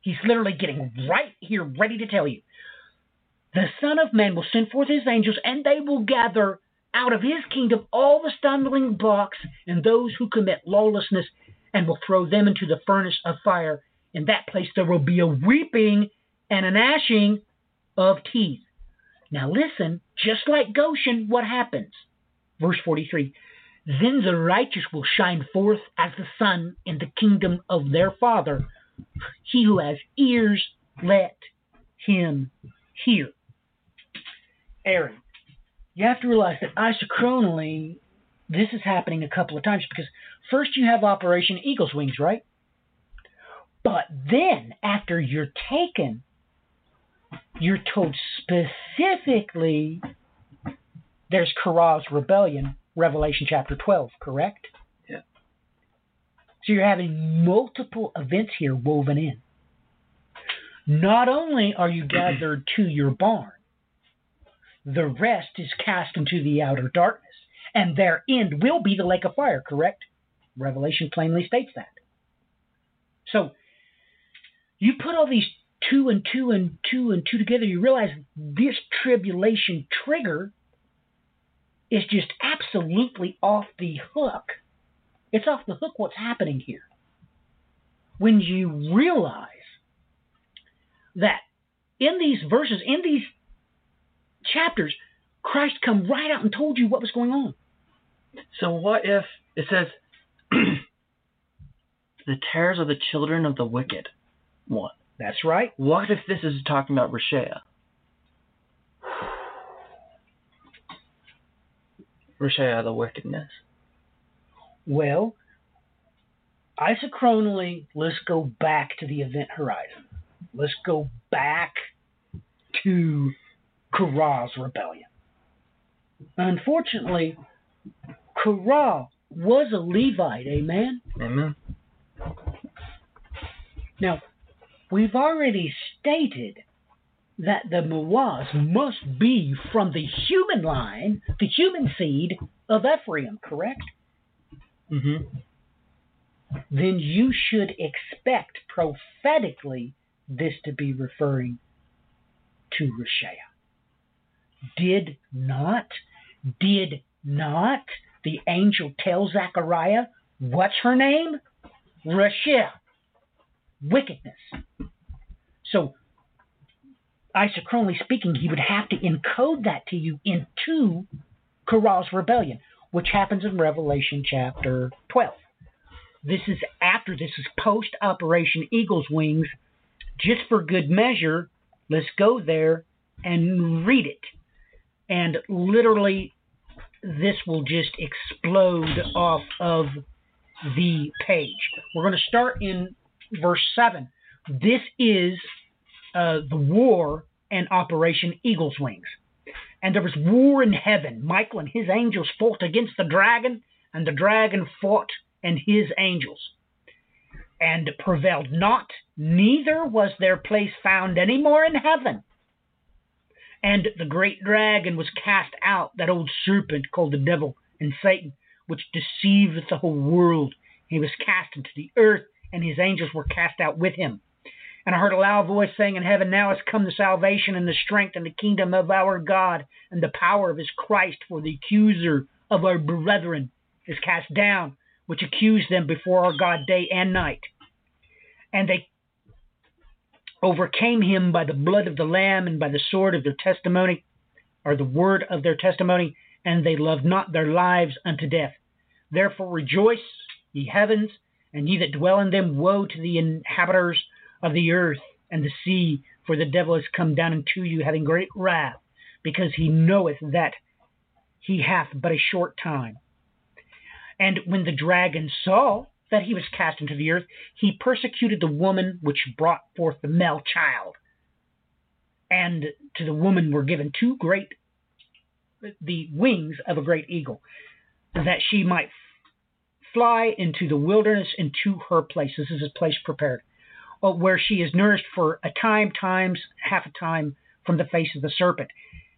He's literally getting right here, ready to tell you. The Son of Man will send forth his angels, and they will gather out of his kingdom all the stumbling blocks and those who commit lawlessness, and will throw them into the furnace of fire. In that place there will be a weeping and a gnashing of teeth. Now listen, just like Goshen, what happens? Verse 43 Then the righteous will shine forth as the sun in the kingdom of their Father. He who has ears, let him hear. Aaron, you have to realize that isochronally, this is happening a couple of times because first you have Operation Eagle's Wings, right? But then, after you're taken, you're told specifically there's Korah's rebellion, Revelation chapter 12, correct? Yeah. So you're having multiple events here woven in. Not only are you gathered to your barn, the rest is cast into the outer darkness, and their end will be the lake of fire, correct? Revelation plainly states that. So you put all these two and two and two and two together, you realize this tribulation trigger is just absolutely off the hook. It's off the hook what's happening here. When you realize that in these verses, in these chapters, Christ come right out and told you what was going on. So what if it says the tares of the children of the wicked one? That's right. What if this is talking about Reshea? Reshea, the wickedness. Well, isochronally, let's go back to the event horizon. Let's go back to Korah's rebellion. Unfortunately, Korah was a Levite, amen? Amen. Now, we've already stated that the Maoz must be from the human line, the human seed of Ephraim, correct? Mm-hmm. Then you should expect prophetically this to be referring to Reshea. Did not, did not the angel tell Zechariah, what's her name? Reshea. Wickedness. So, isochronally speaking, he would have to encode that to you into Korah's rebellion, which happens in Revelation chapter 12. This is after, this is post Operation Eagle's Wings. Just for good measure, let's go there and read it. And literally, this will just explode off of the page. We're going to start in verse 7. This is uh, the war and Operation Eagle's Wings. And there was war in heaven. Michael and his angels fought against the dragon, and the dragon fought and his angels, and prevailed not, neither was their place found any more in heaven. And the great dragon was cast out, that old serpent called the devil and Satan, which deceiveth the whole world. He was cast into the earth, and his angels were cast out with him. And I heard a loud voice saying in heaven, Now has come the salvation and the strength and the kingdom of our God and the power of his Christ, for the accuser of our brethren is cast down, which accused them before our God day and night. And they overcame him by the blood of the Lamb and by the sword of their testimony, or the word of their testimony, and they loved not their lives unto death. Therefore rejoice, ye heavens, and ye that dwell in them. Woe to the inhabitants of the earth and the sea, for the devil is come down unto you, having great wrath, because he knoweth that he hath but a short time. And when the dragon saw that he was cast into the earth, he persecuted the woman which brought forth the male child. And to the woman were given two great, the wings of a great eagle, that she might fly into the wilderness into her place. This is a place prepared, uh, where she is nourished for a time, times half a time from the face of the serpent.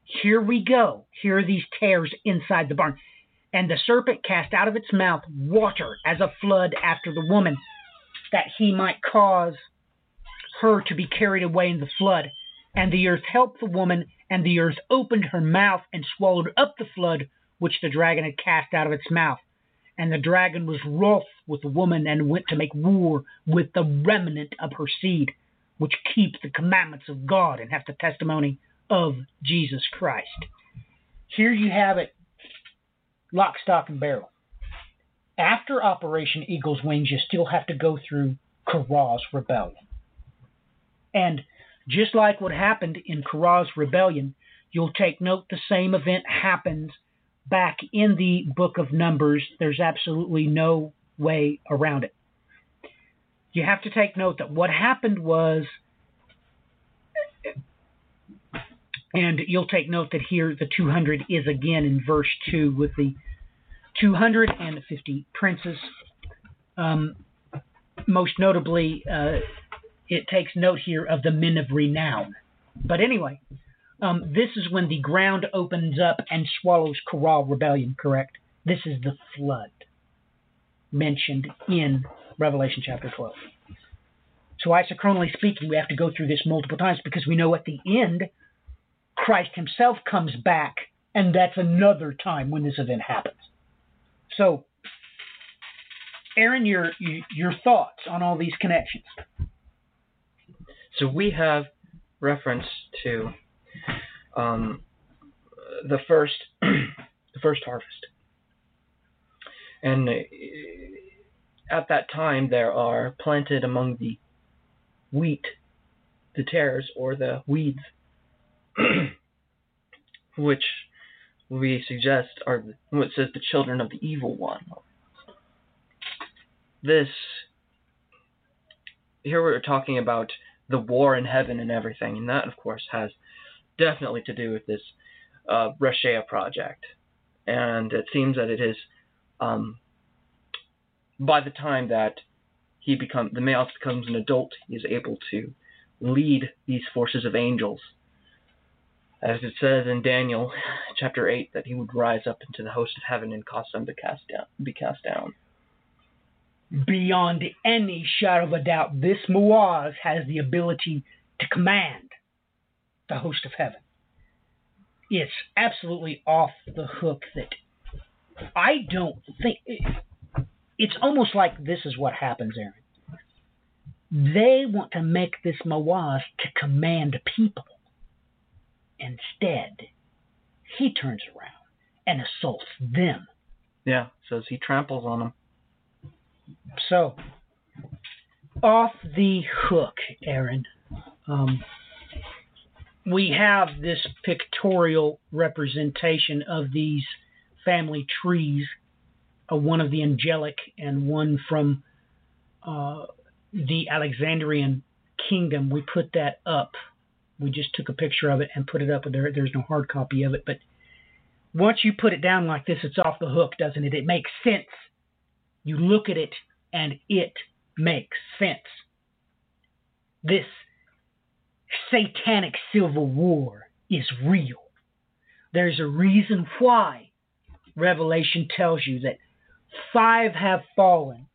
Here we go. Here are these tares inside the barn. And the serpent cast out of its mouth water as a flood after the woman, that he might cause her to be carried away in the flood. And the earth helped the woman, and the earth opened her mouth and swallowed up the flood which the dragon had cast out of its mouth. And the dragon was wroth with the woman and went to make war with the remnant of her seed, which keep the commandments of God and have the testimony of Jesus Christ. Here you have it, lock, stock, and barrel. After Operation Eagle's Wings, you still have to go through Korah's rebellion. And just like what happened in Korah's rebellion, you'll take note the same event happens back in the book of Numbers. There's absolutely no way around it. You have to take note that what happened was, and you'll take note that here the 200 is again in verse 2 with the 250 princes. Um, most notably, uh, it takes note here of the men of renown. But anyway, um, this is when the ground opens up and swallows Korah rebellion, correct? This is the flood mentioned in Revelation chapter 12. So, isochronally speaking, we have to go through this multiple times because we know at the end, Christ himself comes back, and that's another time when this event happens. So, Aaron, your your thoughts on all these connections? So we have reference to um, the first the first harvest, and uh, at that time there are planted among the wheat the tares or the weeds, which we suggest are what says the children of the evil one. This here we're talking about the war in heaven and everything, and that of course has definitely to do with this uh, project, and it seems that it is um, by the time that he become the male becomes an adult, he is able to lead these forces of angels as it says in Daniel chapter 8 that he would rise up into the host of heaven and cause them to cast down, be cast down. Beyond any shadow of a doubt, this Maoz has the ability to command the host of heaven. It's absolutely off the hook that I don't think. It's almost like this is what happens, Aaron. They want to make this Maoz to command people Instead, he turns around and assaults them. Yeah, says he tramples on them. So, off the hook, Aaron. Um, we have this pictorial representation of these family trees, uh, one of the angelic and one from uh, the Alexandrian kingdom. We put that up we just took a picture of it and put it up there. There's no hard copy of it, but once you put it down like this, it's off the hook, doesn't it? It makes sense. You look at it and it makes sense. This satanic civil war is real. There's a reason why Revelation tells you that five have fallen,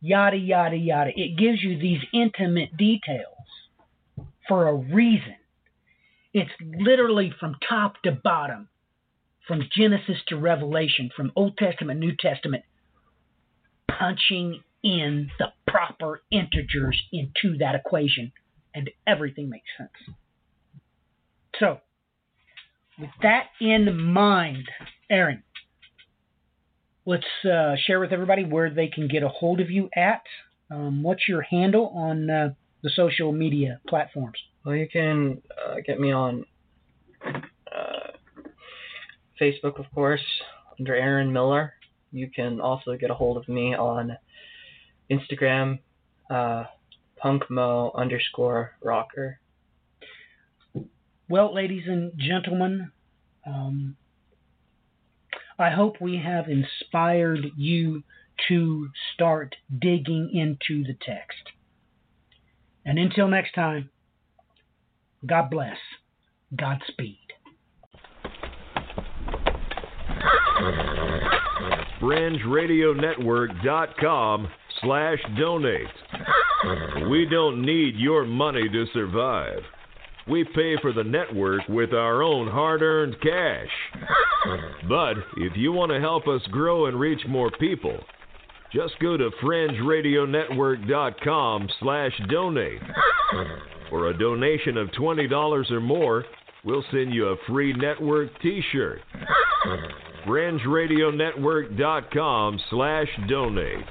yada, yada, yada. It gives you these intimate details for a reason. It's literally from top to bottom, from Genesis to Revelation, from Old Testament, New Testament, punching in the proper integers into that equation, and everything makes sense. So, with that in mind, Aaron, let's uh, share with everybody where they can get a hold of you at. Um, what's your handle on uh, the social media platforms? Well, you can uh, get me on uh, Facebook, of course, under Aaron Miller. You can also get a hold of me on Instagram, uh, punkmo underscore rocker. Well, ladies and gentlemen, um, I hope we have inspired you to start digging into the text. And until next time, God bless. Godspeed. FringeRadioNetwork.com slash donate. We don't need your money to survive. We pay for the network with our own hard-earned cash. But if you want to help us grow and reach more people, just go to FringeRadioNetwork.com slash donate. For a donation of $20 or more, we'll send you a free network t-shirt. FringeRadioNetwork.com slash donate.